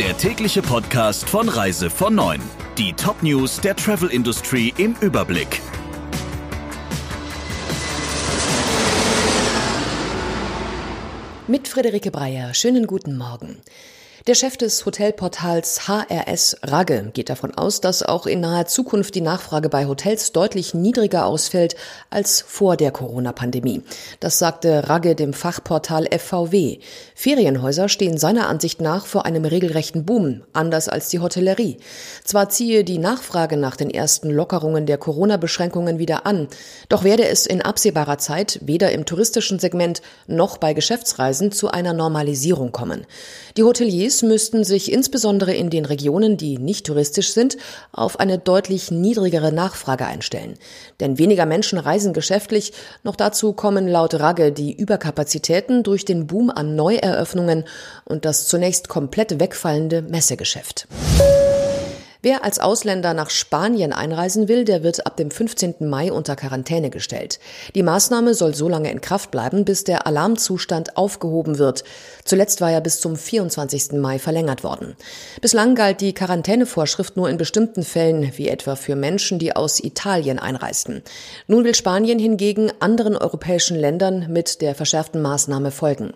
der tägliche Podcast von Reise von 9. Die Top-News der Travel Industry im Überblick. Mit Friederike Breyer. Schönen guten Morgen. Der Chef des Hotelportals HRS Ragge geht davon aus, dass auch in naher Zukunft die Nachfrage bei Hotels deutlich niedriger ausfällt als vor der Corona-Pandemie. Das sagte Ragge dem Fachportal FVW. Ferienhäuser stehen seiner Ansicht nach vor einem regelrechten Boom, anders als die Hotellerie. Zwar ziehe die Nachfrage nach den ersten Lockerungen der Corona-Beschränkungen wieder an, doch werde es in absehbarer Zeit weder im touristischen Segment noch bei Geschäftsreisen zu einer Normalisierung kommen. Die Hoteliers Hoteliers müssten sich insbesondere in den Regionen, die nicht touristisch sind, auf eine deutlich niedrigere Nachfrage einstellen. Denn weniger Menschen reisen geschäftlich, noch dazu kommen laut Ragge die Überkapazitäten durch den Boom an Neueröffnungen und das zunächst komplett wegfallende Messegeschäft. Wer als Ausländer nach Spanien einreisen will, der wird ab dem 15. Mai unter Quarantäne gestellt. Die Maßnahme soll so lange in Kraft bleiben, bis der Alarmzustand aufgehoben wird. Zuletzt war er bis zum 24. Mai verlängert worden. Bislang galt die Quarantänevorschrift nur in bestimmten Fällen, wie etwa für Menschen, die aus Italien einreisten. Nun will Spanien hingegen anderen europäischen Ländern mit der verschärften Maßnahme folgen.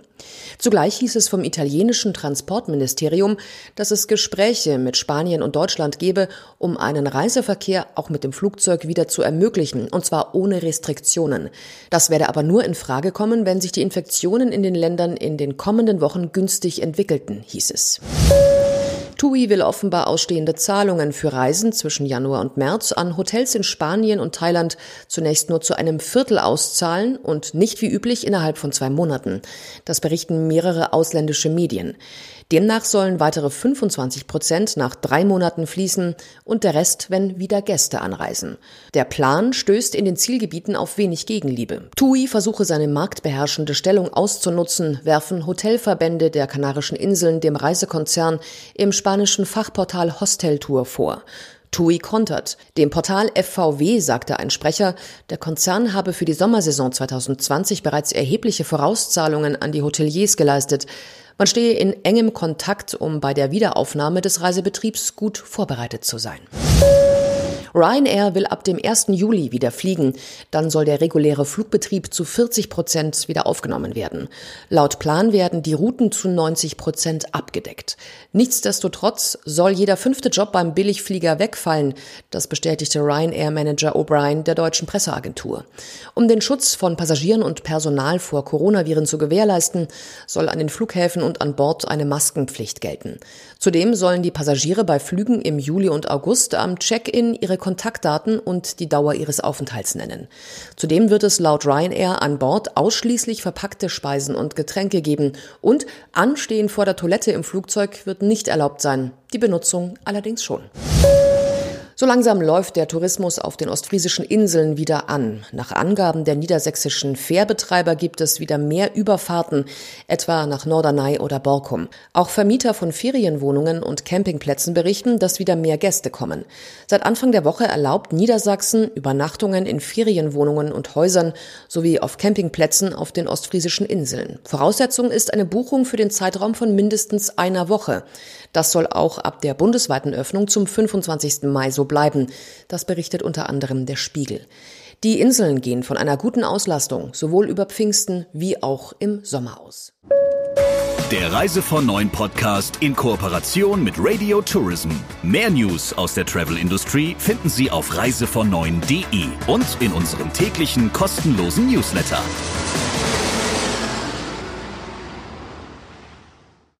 Zugleich hieß es vom italienischen Transportministerium, dass es Gespräche mit Spanien und Deutschland gebe, um einen Reiseverkehr auch mit dem Flugzeug wieder zu ermöglichen, und zwar ohne Restriktionen. Das werde aber nur in Frage kommen, wenn sich die Infektionen in den Ländern in den kommenden Wochen günstig entwickelten, hieß es. TUI will offenbar ausstehende Zahlungen für Reisen zwischen Januar und März an Hotels in Spanien und Thailand zunächst nur zu einem Viertel auszahlen und nicht wie üblich innerhalb von zwei Monaten. Das berichten mehrere ausländische Medien. Demnach sollen weitere 25 Prozent nach drei Monaten fließen und der Rest, wenn wieder Gäste anreisen. Der Plan stößt in den Zielgebieten auf wenig Gegenliebe. TUI versuche seine marktbeherrschende Stellung auszunutzen, werfen Hotelverbände der Kanarischen Inseln dem Reisekonzern im spanischen Fachportal Hosteltour vor. TUI kontert. Dem Portal FVW sagte ein Sprecher, der Konzern habe für die Sommersaison 2020 bereits erhebliche Vorauszahlungen an die Hoteliers geleistet. Man stehe in engem Kontakt, um bei der Wiederaufnahme des Reisebetriebs gut vorbereitet zu sein. Ryanair will ab dem 1. Juli wieder fliegen. Dann soll der reguläre Flugbetrieb zu 40 Prozent wieder aufgenommen werden. Laut Plan werden die Routen zu 90 Prozent abgedeckt. Nichtsdestotrotz soll jeder fünfte Job beim Billigflieger wegfallen. Das bestätigte Ryanair-Manager O'Brien der deutschen Presseagentur. Um den Schutz von Passagieren und Personal vor Coronaviren zu gewährleisten, soll an den Flughäfen und an Bord eine Maskenpflicht gelten. Zudem sollen die Passagiere bei Flügen im Juli und August am Check-in ihre Kontaktdaten und die Dauer ihres Aufenthalts nennen. Zudem wird es laut Ryanair an Bord ausschließlich verpackte Speisen und Getränke geben und Anstehen vor der Toilette im Flugzeug wird nicht erlaubt sein, die Benutzung allerdings schon. So langsam läuft der Tourismus auf den ostfriesischen Inseln wieder an. Nach Angaben der niedersächsischen Fährbetreiber gibt es wieder mehr Überfahrten, etwa nach Norderney oder Borkum. Auch Vermieter von Ferienwohnungen und Campingplätzen berichten, dass wieder mehr Gäste kommen. Seit Anfang der Woche erlaubt Niedersachsen Übernachtungen in Ferienwohnungen und Häusern sowie auf Campingplätzen auf den ostfriesischen Inseln. Voraussetzung ist eine Buchung für den Zeitraum von mindestens einer Woche. Das soll auch ab der bundesweiten Öffnung zum 25. Mai so bleiben. Das berichtet unter anderem der Spiegel. Die Inseln gehen von einer guten Auslastung sowohl über Pfingsten wie auch im Sommer aus. Der Reise von Neuen Podcast in Kooperation mit Radio Tourism. Mehr News aus der Travel Industry finden Sie auf reisevon und in unserem täglichen kostenlosen Newsletter.